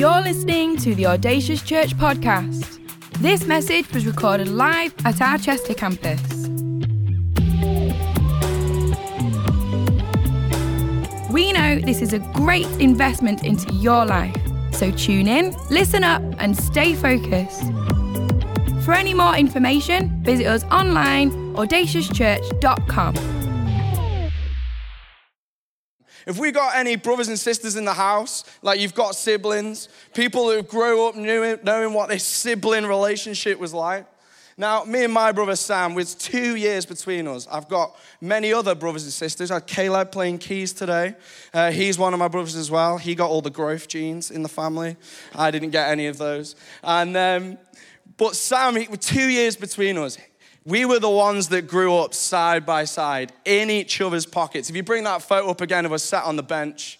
You're listening to the Audacious Church podcast. This message was recorded live at our Chester campus. We know this is a great investment into your life, so tune in, listen up, and stay focused. For any more information, visit us online audaciouschurch.com. If we got any brothers and sisters in the house, like you've got siblings, people who grow up knowing what this sibling relationship was like. Now, me and my brother Sam, with two years between us, I've got many other brothers and sisters. I had Caleb playing keys today. Uh, he's one of my brothers as well. He got all the growth genes in the family. I didn't get any of those. And um, but Sam, with two years between us, we were the ones that grew up side by side in each other's pockets. If you bring that photo up again of us sat on the bench,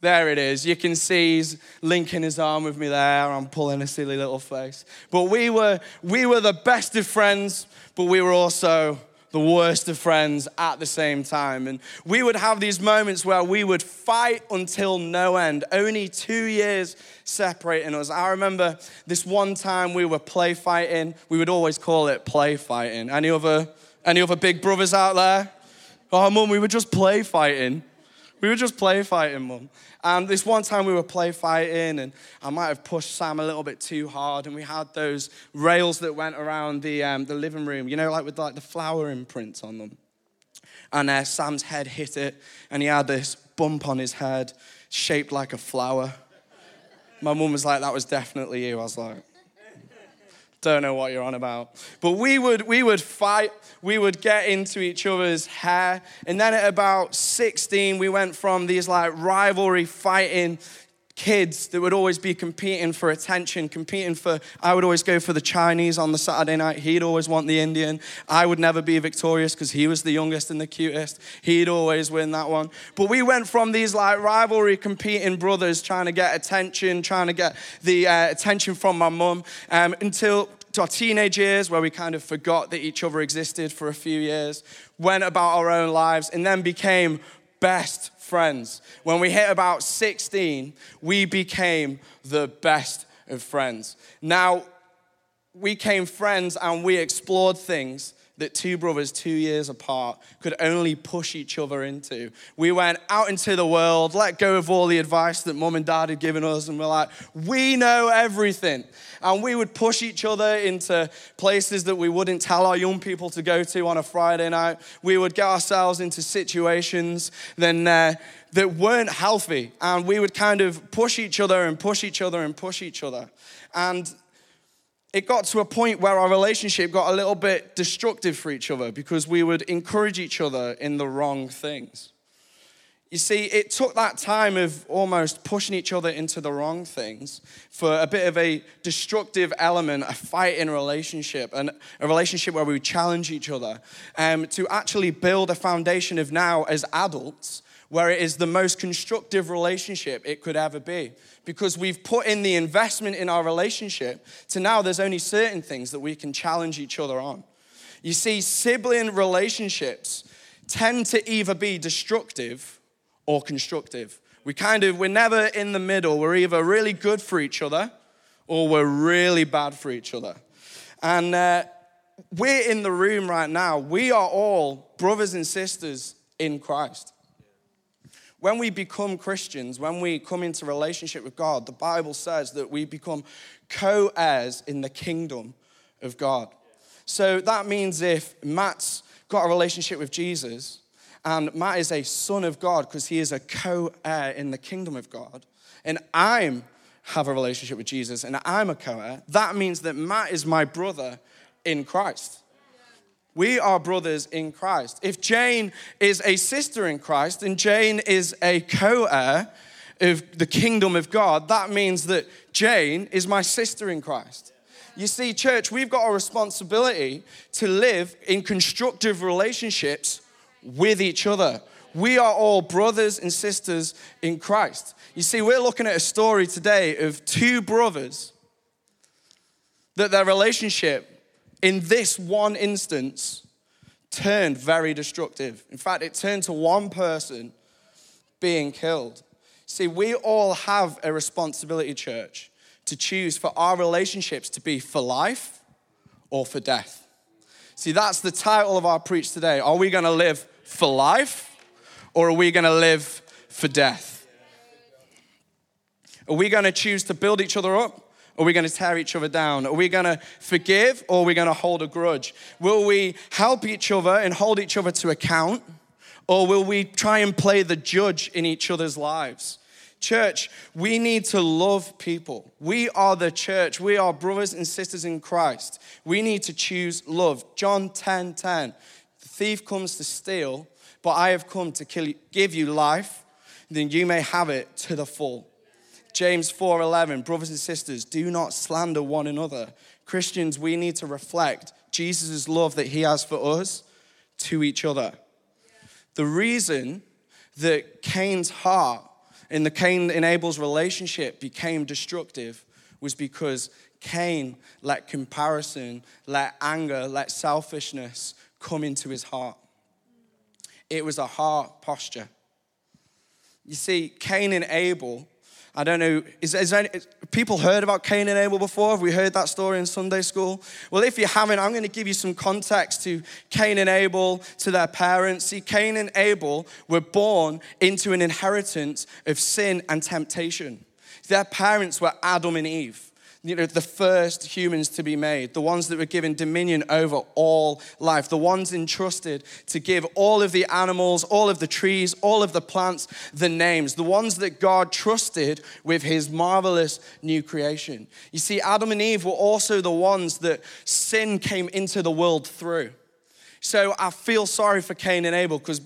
there it is. You can see he's linking his arm with me there. I'm pulling a silly little face. But we were, we were the best of friends, but we were also the worst of friends at the same time. And we would have these moments where we would fight until no end, only two years separating us. I remember this one time we were play fighting. We would always call it play fighting. Any other, any other big brothers out there? Oh, mum, we were just play fighting. We were just play fighting, mum. And this one time we were play fighting, and I might have pushed Sam a little bit too hard, and we had those rails that went around the, um, the living room, you know, like with like the flower imprints on them. And uh, Sam's head hit it, and he had this bump on his head shaped like a flower. My mum was like, that was definitely you. I was like, don't know what you're on about. But we would, we would fight, we would get into each other's hair. And then at about 16, we went from these like rivalry fighting kids that would always be competing for attention, competing for, I would always go for the Chinese on the Saturday night. He'd always want the Indian. I would never be victorious because he was the youngest and the cutest. He'd always win that one. But we went from these like rivalry competing brothers trying to get attention, trying to get the uh, attention from my mum um, until to our teenage years where we kind of forgot that each other existed for a few years, went about our own lives, and then became best friends. When we hit about 16, we became the best of friends. Now, we became friends and we explored things that two brothers, two years apart, could only push each other into. We went out into the world, let go of all the advice that mum and dad had given us, and we're like, we know everything. And we would push each other into places that we wouldn't tell our young people to go to on a Friday night. We would get ourselves into situations then, uh, that weren't healthy, and we would kind of push each other and push each other and push each other. And it got to a point where our relationship got a little bit destructive for each other because we would encourage each other in the wrong things. You see, it took that time of almost pushing each other into the wrong things for a bit of a destructive element, a fight in a relationship, and a relationship where we would challenge each other, um, to actually build a foundation of now as adults where it is the most constructive relationship it could ever be. Because we've put in the investment in our relationship to now there's only certain things that we can challenge each other on. You see, sibling relationships tend to either be destructive or constructive. We kind of, we're never in the middle. We're either really good for each other or we're really bad for each other. And uh, we're in the room right now. We are all brothers and sisters in Christ. When we become Christians, when we come into relationship with God, the Bible says that we become co heirs in the kingdom of God. So that means if Matt's got a relationship with Jesus, and Matt is a son of God because he is a co heir in the kingdom of God, and I'm have a relationship with Jesus and I'm a co heir, that means that Matt is my brother in Christ. We are brothers in Christ. If Jane is a sister in Christ and Jane is a co heir of the kingdom of God, that means that Jane is my sister in Christ. You see, church, we've got a responsibility to live in constructive relationships with each other. We are all brothers and sisters in Christ. You see, we're looking at a story today of two brothers that their relationship in this one instance, turned very destructive. In fact, it turned to one person being killed. See, we all have a responsibility, church, to choose for our relationships to be for life or for death. See, that's the title of our preach today. Are we going to live for life or are we going to live for death? Are we going to choose to build each other up? Are we going to tear each other down? Are we going to forgive or are we going to hold a grudge? Will we help each other and hold each other to account? Or will we try and play the judge in each other's lives? Church, we need to love people. We are the church. We are brothers and sisters in Christ. We need to choose love. John 10 10. The thief comes to steal, but I have come to kill give you life, then you may have it to the full. James 4:11 Brothers and sisters do not slander one another. Christians we need to reflect Jesus' love that he has for us to each other. The reason that Cain's heart in the Cain and Abel's relationship became destructive was because Cain let comparison, let anger, let selfishness come into his heart. It was a heart posture. You see, Cain and Abel I don't know, is, is, any, is, people heard about Cain and Abel before? Have we heard that story in Sunday school? Well, if you haven't, I'm going to give you some context to Cain and Abel, to their parents. See, Cain and Abel were born into an inheritance of sin and temptation. Their parents were Adam and Eve you know, the first humans to be made, the ones that were given dominion over all life, the ones entrusted to give all of the animals, all of the trees, all of the plants the names, the ones that God trusted with his marvelous new creation. You see, Adam and Eve were also the ones that sin came into the world through. So I feel sorry for Cain and Abel because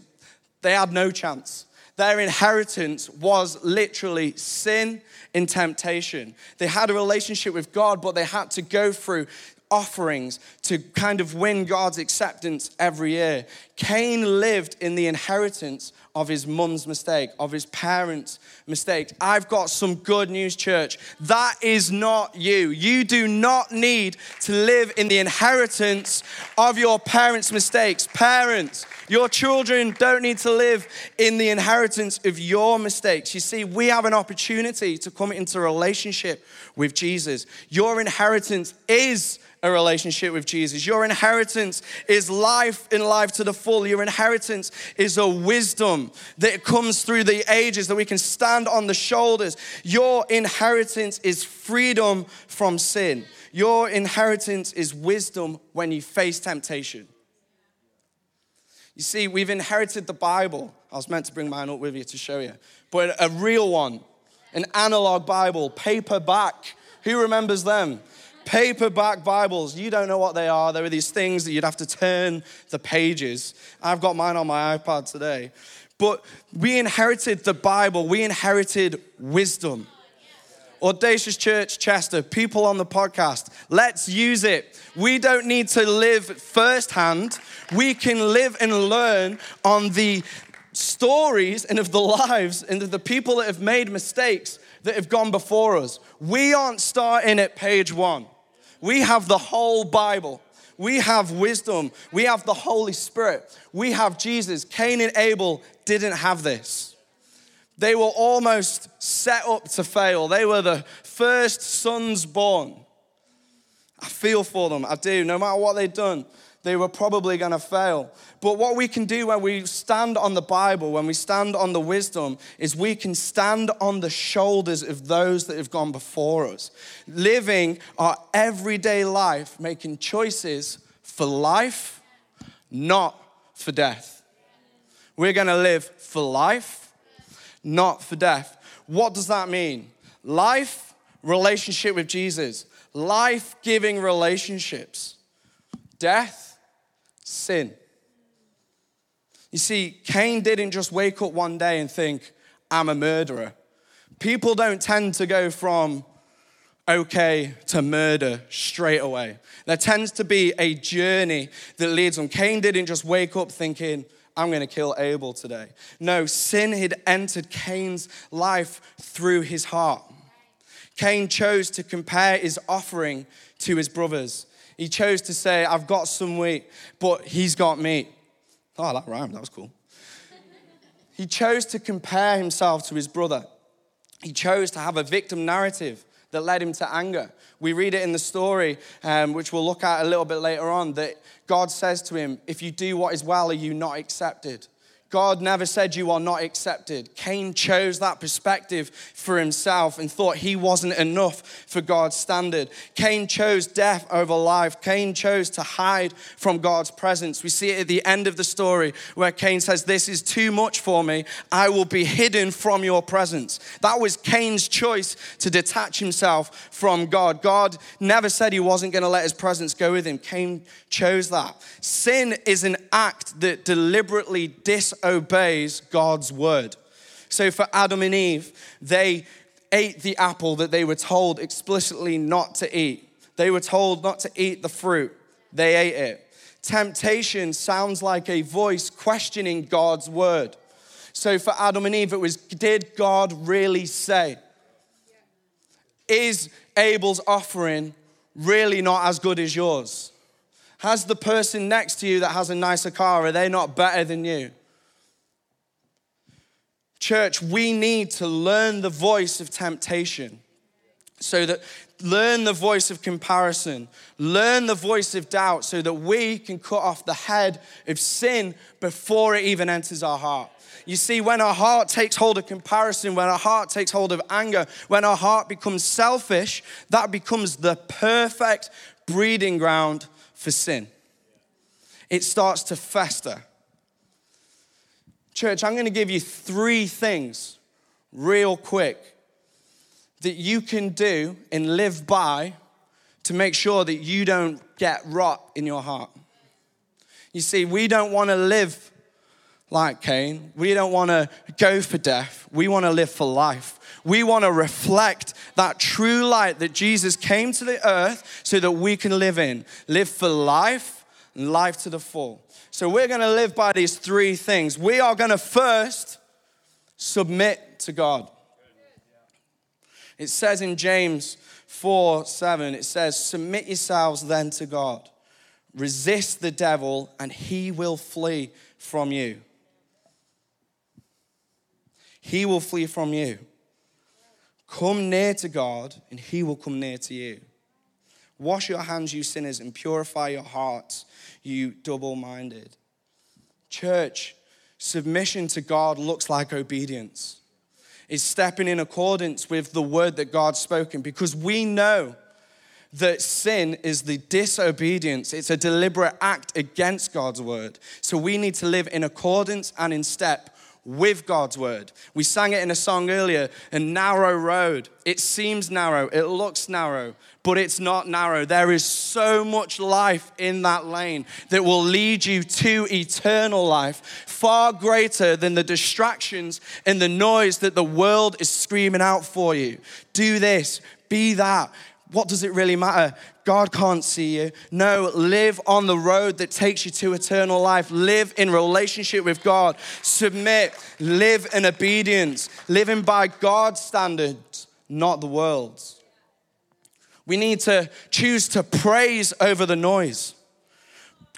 they had no chance. Their inheritance was literally sin in temptation. They had a relationship with God, but they had to go through offerings to kind of win God's acceptance every year. Cain lived in the inheritance of his mum's mistake, of his parents' mistake. I've got some good news, church. That is not you. You do not need to live in the inheritance of your parents' mistakes. Parents, your children don't need to live in the inheritance of your mistakes. You see, we have an opportunity to come into relationship with Jesus. Your inheritance is a relationship with Jesus. Your inheritance is life in life to the full. Your inheritance is a wisdom that comes through the ages that we can stand on the shoulders. Your inheritance is freedom from sin. Your inheritance is wisdom when you face temptation. You see, we've inherited the Bible. I was meant to bring mine up with you to show you, but a real one, an analog Bible, paperback. Who remembers them? Paperback Bibles. You don't know what they are. There are these things that you'd have to turn the pages. I've got mine on my iPad today. But we inherited the Bible, we inherited wisdom. Audacious Church Chester, people on the podcast, let's use it. We don't need to live firsthand. We can live and learn on the stories and of the lives and of the people that have made mistakes that have gone before us. We aren't starting at page one. We have the whole Bible. We have wisdom. We have the Holy Spirit. We have Jesus. Cain and Abel didn't have this. They were almost set up to fail. They were the first sons born. I feel for them. I do. No matter what they've done, they were probably going to fail. But what we can do when we stand on the Bible, when we stand on the wisdom, is we can stand on the shoulders of those that have gone before us, living our everyday life, making choices for life, not for death. We're going to live for life, not for death. What does that mean? Life, relationship with Jesus, life giving relationships. Death, sin. You see, Cain didn't just wake up one day and think, I'm a murderer. People don't tend to go from okay to murder straight away. There tends to be a journey that leads on. Cain didn't just wake up thinking, I'm going to kill Abel today. No, sin had entered Cain's life through his heart. Cain chose to compare his offering to his brothers. He chose to say, I've got some wheat, but he's got meat. Oh, that rhymed. That was cool. he chose to compare himself to his brother. he chose to have a victim narrative that led him to anger. We read it in the story, um, which we'll look at a little bit later on, that God says to him, If you do what is well, are you not accepted? God never said you are not accepted. Cain chose that perspective for himself and thought he wasn't enough for God's standard. Cain chose death over life. Cain chose to hide from God's presence. We see it at the end of the story where Cain says, This is too much for me. I will be hidden from your presence. That was Cain's choice to detach himself from God. God never said he wasn't going to let his presence go with him. Cain chose that. Sin is an act that deliberately dis obeys God's word. So for Adam and Eve, they ate the apple that they were told explicitly not to eat. They were told not to eat the fruit, they ate it. Temptation sounds like a voice questioning God's word. So for Adam and Eve, it was Did God really say? Is Abel's offering really not as good as yours? Has the person next to you that has a nicer car, are they not better than you? Church, we need to learn the voice of temptation so that learn the voice of comparison, learn the voice of doubt so that we can cut off the head of sin before it even enters our heart. You see, when our heart takes hold of comparison, when our heart takes hold of anger, when our heart becomes selfish, that becomes the perfect breeding ground for sin. It starts to fester. Church, I'm going to give you three things real quick that you can do and live by to make sure that you don't get rot in your heart. You see, we don't want to live like Cain. We don't want to go for death. We want to live for life. We want to reflect that true light that Jesus came to the earth so that we can live in. Live for life and life to the full. So we're going to live by these three things. We are going to first submit to God. It says in James 4 7, it says, Submit yourselves then to God. Resist the devil, and he will flee from you. He will flee from you. Come near to God, and he will come near to you. Wash your hands, you sinners, and purify your hearts, you double minded. Church, submission to God looks like obedience. It's stepping in accordance with the word that God's spoken because we know that sin is the disobedience, it's a deliberate act against God's word. So we need to live in accordance and in step with God's word. We sang it in a song earlier, a narrow road. It seems narrow, it looks narrow, but it's not narrow. There is so much life in that lane that will lead you to eternal life, far greater than the distractions and the noise that the world is screaming out for you. Do this, be that. What does it really matter? God can't see you. No, live on the road that takes you to eternal life. Live in relationship with God. Submit. Live in obedience. Living by God's standards, not the world's. We need to choose to praise over the noise.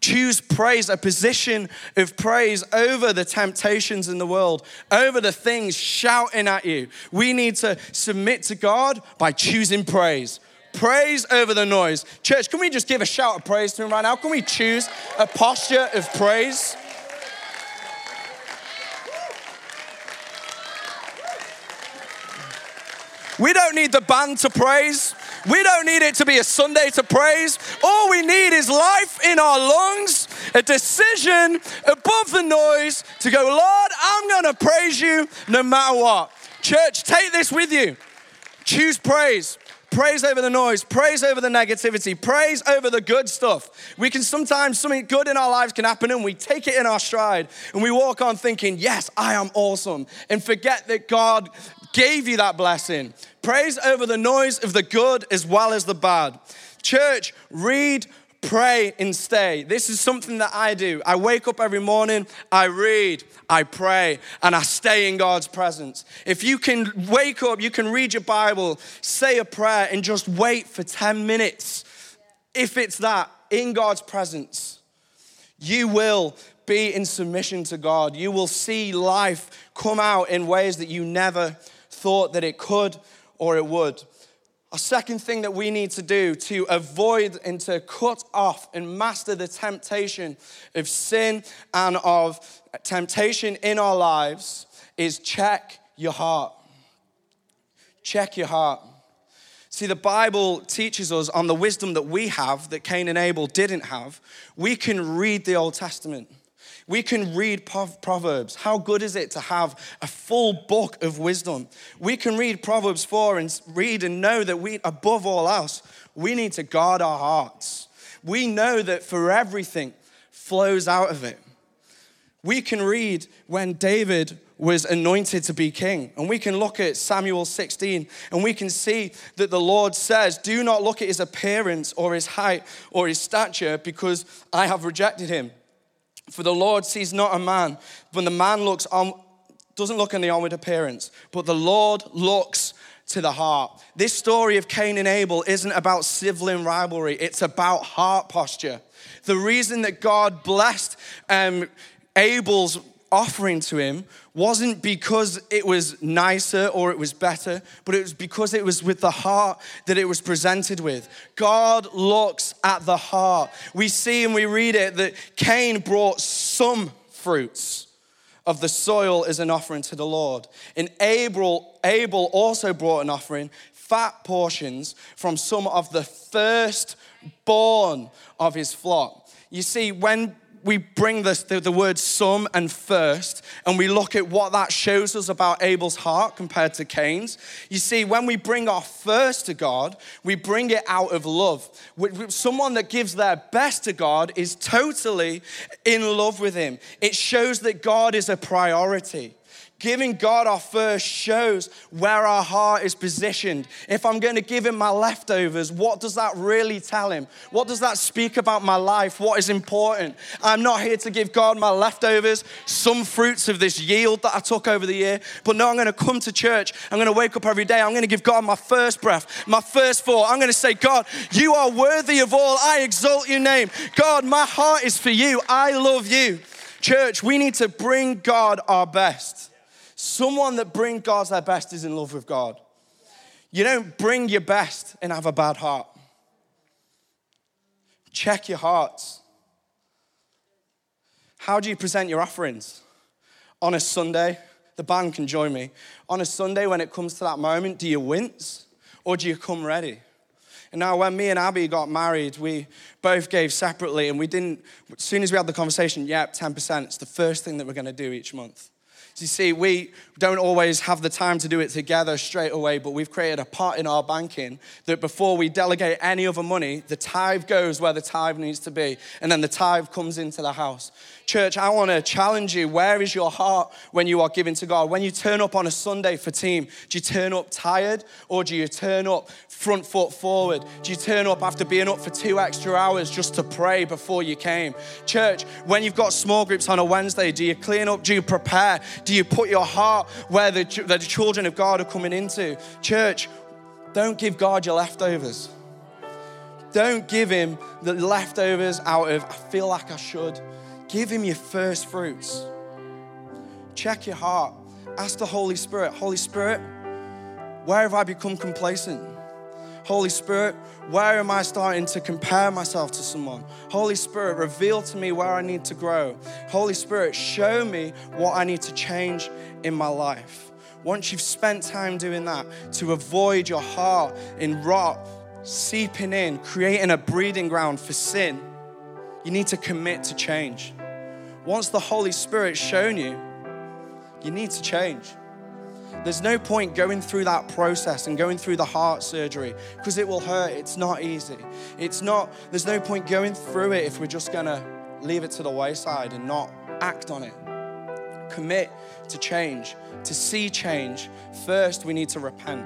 Choose praise, a position of praise over the temptations in the world, over the things shouting at you. We need to submit to God by choosing praise praise over the noise. Church, can we just give a shout of praise to Him right now? Can we choose a posture of praise? We don't need the band to praise. We don't need it to be a Sunday to praise. All we need is life in our lungs, a decision above the noise to go, Lord, I'm going to praise you no matter what. Church, take this with you. Choose praise. Praise over the noise, praise over the negativity, praise over the good stuff. We can sometimes, something good in our lives can happen and we take it in our stride and we walk on thinking, yes, I am awesome, and forget that God gave you that blessing. Praise over the noise of the good as well as the bad. Church, read pray and stay. This is something that I do. I wake up every morning, I read, I pray, and I stay in God's presence. If you can wake up, you can read your Bible, say a prayer, and just wait for 10 minutes. If it's that, in God's presence, you will be in submission to God. You will see life come out in ways that you never thought that it could or it would. A second thing that we need to do to avoid and to cut off and master the temptation of sin and of temptation in our lives is check your heart. Check your heart. See, the Bible teaches us on the wisdom that we have that Cain and Abel didn't have. We can read the Old Testament. We can read Proverbs. How good is it to have a full book of wisdom? We can read Proverbs 4 and read and know that we, above all else, we need to guard our hearts. We know that for everything flows out of it. We can read when David was anointed to be king. And we can look at Samuel 16 and we can see that the Lord says, Do not look at his appearance or his height or his stature because I have rejected him. For the Lord sees not a man, when the man looks on, doesn't look on the outward appearance, but the Lord looks to the heart. This story of Cain and Abel isn't about sibling rivalry, it's about heart posture. The reason that God blessed um, Abel's offering to him wasn't because it was nicer or it was better, but it was because it was with the heart that it was presented with. God looks at the heart. We see and we read it that Cain brought some fruits of the soil as an offering to the Lord. And Abel, Abel also brought an offering, fat portions from some of the firstborn of his flock. You see, when we bring this, the, the word some and first, and we look at what that shows us about Abel's heart compared to Cain's. You see, when we bring our first to God, we bring it out of love. Someone that gives their best to God is totally in love with Him. It shows that God is a priority. Giving God our first shows where our heart is positioned. If I'm going to give him my leftovers, what does that really tell him? What does that speak about my life? What is important? I'm not here to give God my leftovers, some fruits of this yield that I took over the year, but no, I'm going to come to church. I'm going to wake up every day. I'm going to give God my first breath, my first thought. I'm going to say, God, you are worthy of all. I exalt your name. God, my heart is for you. I love you. Church, we need to bring God our best. Someone that brings God's their best is in love with God. You don't bring your best and have a bad heart. Check your hearts. How do you present your offerings? On a Sunday, the band can join me. On a Sunday, when it comes to that moment, do you wince or do you come ready? And now, when me and Abby got married, we both gave separately, and we didn't, as soon as we had the conversation, yep, 10%, it's the first thing that we're going to do each month. You see, we don't always have the time to do it together straight away, but we've created a pot in our banking that before we delegate any other money, the tithe goes where the tithe needs to be, and then the tithe comes into the house. Church, I want to challenge you. Where is your heart when you are giving to God? When you turn up on a Sunday for team, do you turn up tired or do you turn up front foot forward? Do you turn up after being up for two extra hours just to pray before you came? Church, when you've got small groups on a Wednesday, do you clean up? Do you prepare? Do you put your heart where the, the children of God are coming into? Church, don't give God your leftovers. Don't give him the leftovers out of, I feel like I should. Give Him your first fruits. Check your heart. Ask the Holy Spirit, Holy Spirit, where have I become complacent? Holy Spirit, where am I starting to compare myself to someone? Holy Spirit, reveal to me where I need to grow. Holy Spirit, show me what I need to change in my life. Once you've spent time doing that, to avoid your heart in rot seeping in, creating a breeding ground for sin, you need to commit to change. Once the Holy Spirit's shown you, you need to change. There's no point going through that process and going through the heart surgery because it will hurt. It's not easy. It's not, there's no point going through it if we're just gonna leave it to the wayside and not act on it. Commit to change. To see change, first we need to repent.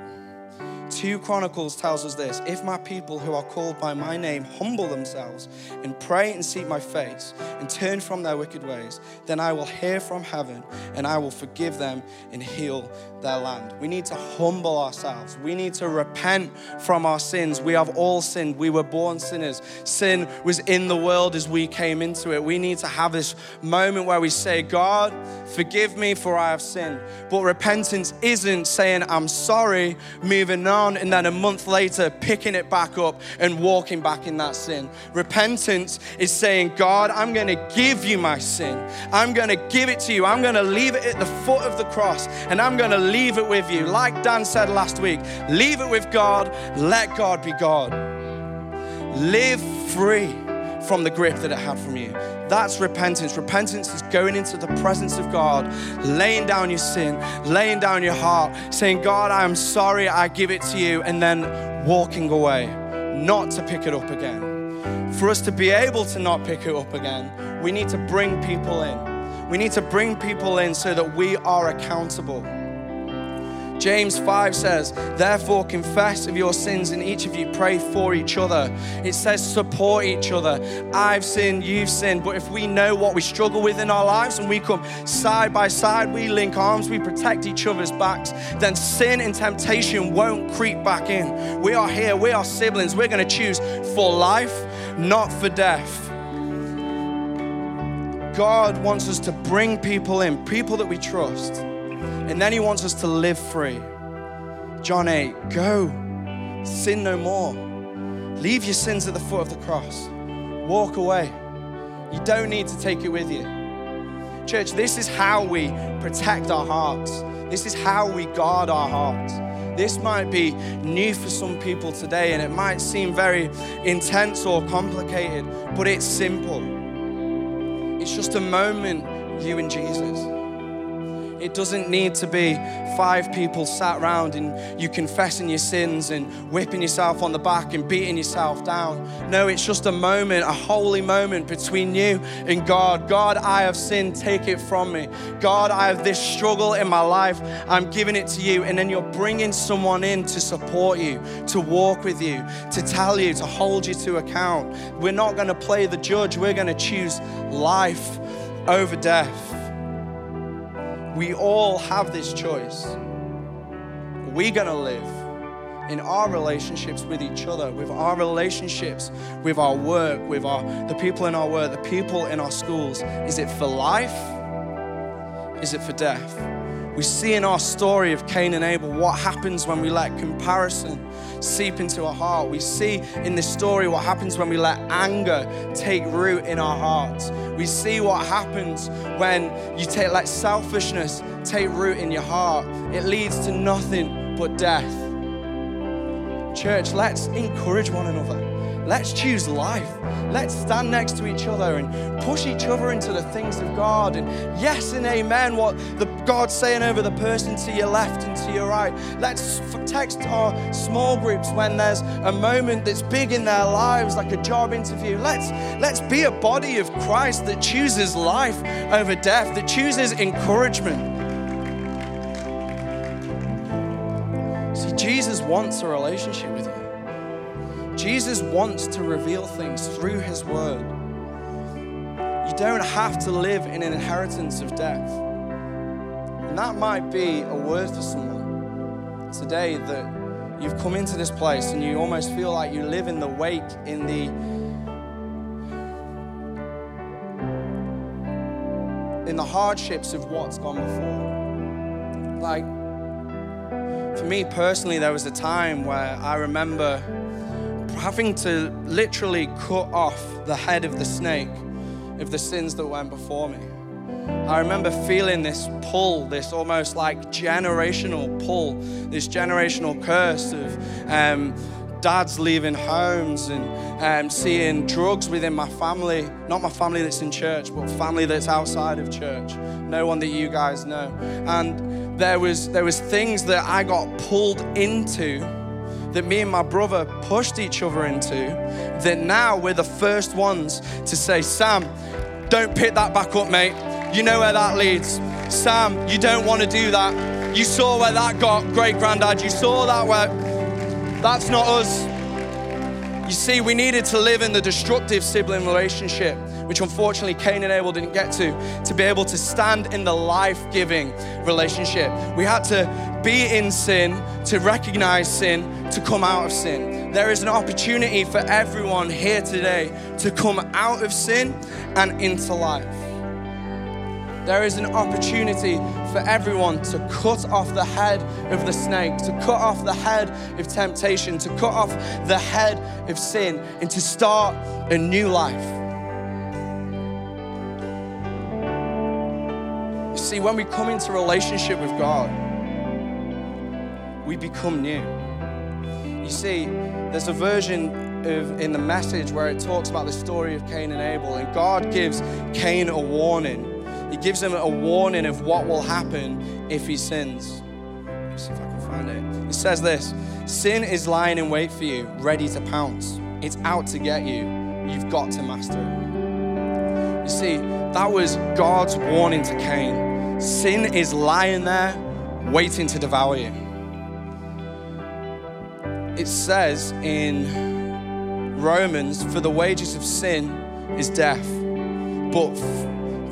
2 Chronicles tells us this If my people who are called by my name humble themselves and pray and seek my face and turn from their wicked ways, then I will hear from heaven and I will forgive them and heal their land. We need to humble ourselves. We need to repent from our sins. We have all sinned. We were born sinners. Sin was in the world as we came into it. We need to have this moment where we say, God, forgive me for I have sinned. But repentance isn't saying, I'm sorry, moving on, and then a month later picking it back up and walking back in that sin. Repentance is saying, God, I'm going to give you my sin. I'm going to give it to you. I'm going to leave it at the foot of the cross and I'm going to leave it with you. Like Dan said last week, leave it with God, let God be God. Live free from the grip that it had from you. That's repentance. Repentance is going into the presence of God, laying down your sin, laying down your heart, saying, God, I am sorry, I give it to you, and then walking away, not to pick it up again. For us to be able to not pick it up again, we need to bring people in. We need to bring people in so that we are accountable. James 5 says, Therefore, confess of your sins, and each of you pray for each other. It says, support each other. I've sinned, you've sinned. But if we know what we struggle with in our lives and we come side by side, we link arms, we protect each other's backs, then sin and temptation won't creep back in. We are here, we are siblings. We're going to choose for life, not for death. God wants us to bring people in, people that we trust and then he wants us to live free. John 8, go, sin no more. Leave your sins at the foot of the cross. Walk away. You don't need to take it with you. Church, this is how we protect our hearts. This is how we guard our hearts. This might be new for some people today and it might seem very intense or complicated, but it's simple. It's just a moment, you and Jesus. It doesn't need to be five people sat around and you confessing your sins and whipping yourself on the back and beating yourself down. No, it's just a moment, a holy moment between you and God. God, I have sinned, take it from me. God, I have this struggle in my life, I'm giving it to you. And then you're bringing someone in to support you, to walk with you, to tell you, to hold you to account. We're not going to play the judge, we're going to choose life over death. We all have this choice. We're going to live in our relationships with each other, with our relationships with our work, with our, the people in our work, the people in our schools. Is it for life? Is it for death? We see in our story of Cain and Abel what happens when we let comparison seep into our heart. We see in this story what happens when we let anger take root in our hearts. We see what happens when you take, let selfishness take root in your heart. It leads to nothing but death. Church, let's encourage one another. Let's choose life. Let's stand next to each other and push each other into the things of God. And yes and amen, what the God's saying over the person to your left and to your right. Let's text our small groups when there's a moment that's big in their lives, like a job interview. Let's let's be a body of Christ that chooses life over death, that chooses encouragement. See, Jesus wants a relationship with you. Jesus wants to reveal things through his word. You don't have to live in an inheritance of death. And that might be a word for someone today that you've come into this place and you almost feel like you live in the wake, in the in the hardships of what's gone before. Like for me personally, there was a time where I remember having to literally cut off the head of the snake of the sins that went before me. I remember feeling this pull, this almost like generational pull, this generational curse of um, dads leaving homes and um, seeing drugs within my family. Not my family that's in church, but family that's outside of church. No one that you guys know. And there was there was things that I got pulled into that me and my brother pushed each other into, that now we're the first ones to say, Sam, don't pick that back up, mate. You know where that leads. Sam, you don't want to do that. You saw where that got, great granddad. You saw that where. That's not us. You see, we needed to live in the destructive sibling relationship, which unfortunately Cain and Abel didn't get to, to be able to stand in the life giving relationship. We had to be in sin, to recognize sin, to come out of sin. There is an opportunity for everyone here today to come out of sin and into life. There is an opportunity for everyone to cut off the head of the snake, to cut off the head of temptation, to cut off the head of sin, and to start a new life. You see, when we come into relationship with God, we become new. You see, there's a version of in the message where it talks about the story of Cain and Abel, and God gives Cain a warning he gives him a warning of what will happen if he sins. Let's see if I can find it. It says this Sin is lying in wait for you, ready to pounce. It's out to get you. You've got to master it. You see, that was God's warning to Cain. Sin is lying there, waiting to devour you. It says in Romans, for the wages of sin is death, but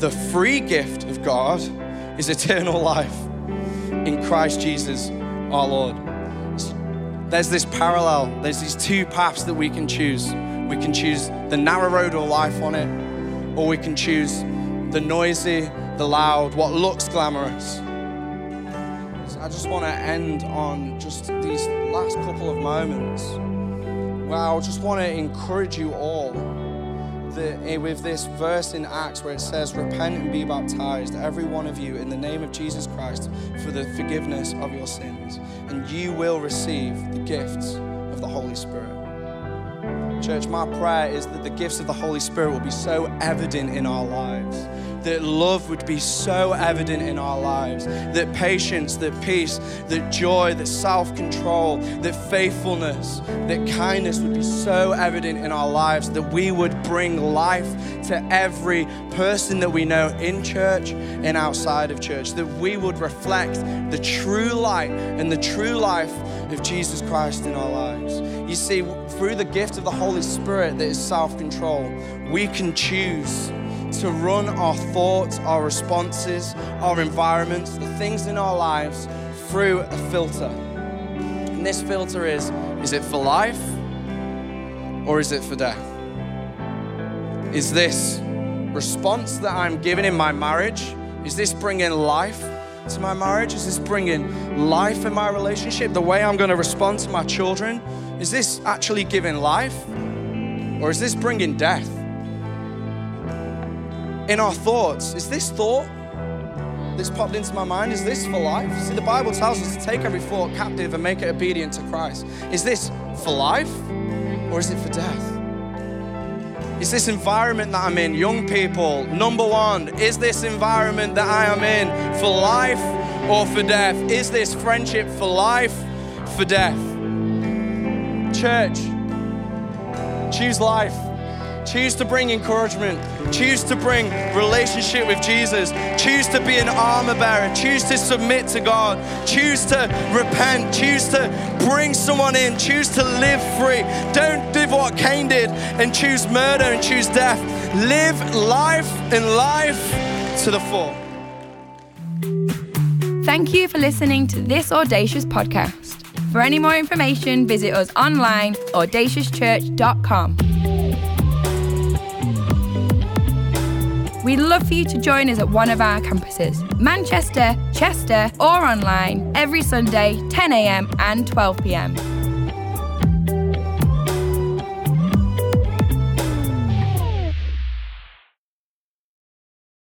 the free gift of God is eternal life in Christ Jesus our Lord. There's this parallel, there's these two paths that we can choose. We can choose the narrow road of life on it, or we can choose the noisy, the loud, what looks glamorous. I just want to end on just these last couple of moments where I just want to encourage you all the, eh, with this verse in Acts where it says, Repent and be baptized, every one of you, in the name of Jesus Christ, for the forgiveness of your sins, and you will receive the gifts of the Holy Spirit. Church, my prayer is that the gifts of the Holy Spirit will be so evident in our lives that love would be so evident in our lives, that patience, that peace, that joy, that self control, that faithfulness, that kindness would be so evident in our lives that we would bring life to every person that we know in church and outside of church, that we would reflect the true light and the true life of Jesus Christ in our lives. You see, through the gift of the Holy Spirit that is self control, we can choose to run our thoughts, our responses, our environments, the things in our lives through a filter. And this filter is is it for life or is it for death? Is this response that I'm giving in my marriage? Is this bringing life to my marriage? Is this bringing life in my relationship? The way I'm going to respond to my children? Is this actually giving life? Or is this bringing death? In our thoughts. Is this thought that's popped into my mind, is this for life? See, the Bible tells us to take every thought captive and make it obedient to Christ. Is this for life or is it for death? Is this environment that I'm in, young people, number one, is this environment that I am in for life or for death? Is this friendship for life, for death? Church, choose life. Choose to bring encouragement. Choose to bring relationship with Jesus. Choose to be an armor bearer. Choose to submit to God. Choose to repent. Choose to bring someone in. Choose to live free. Don't do what Cain did and choose murder and choose death. Live life and life to the full. Thank you for listening to this Audacious podcast. For any more information, visit us online, audaciouschurch.com. We'd love for you to join us at one of our campuses Manchester, Chester, or online every Sunday, 10am and 12pm.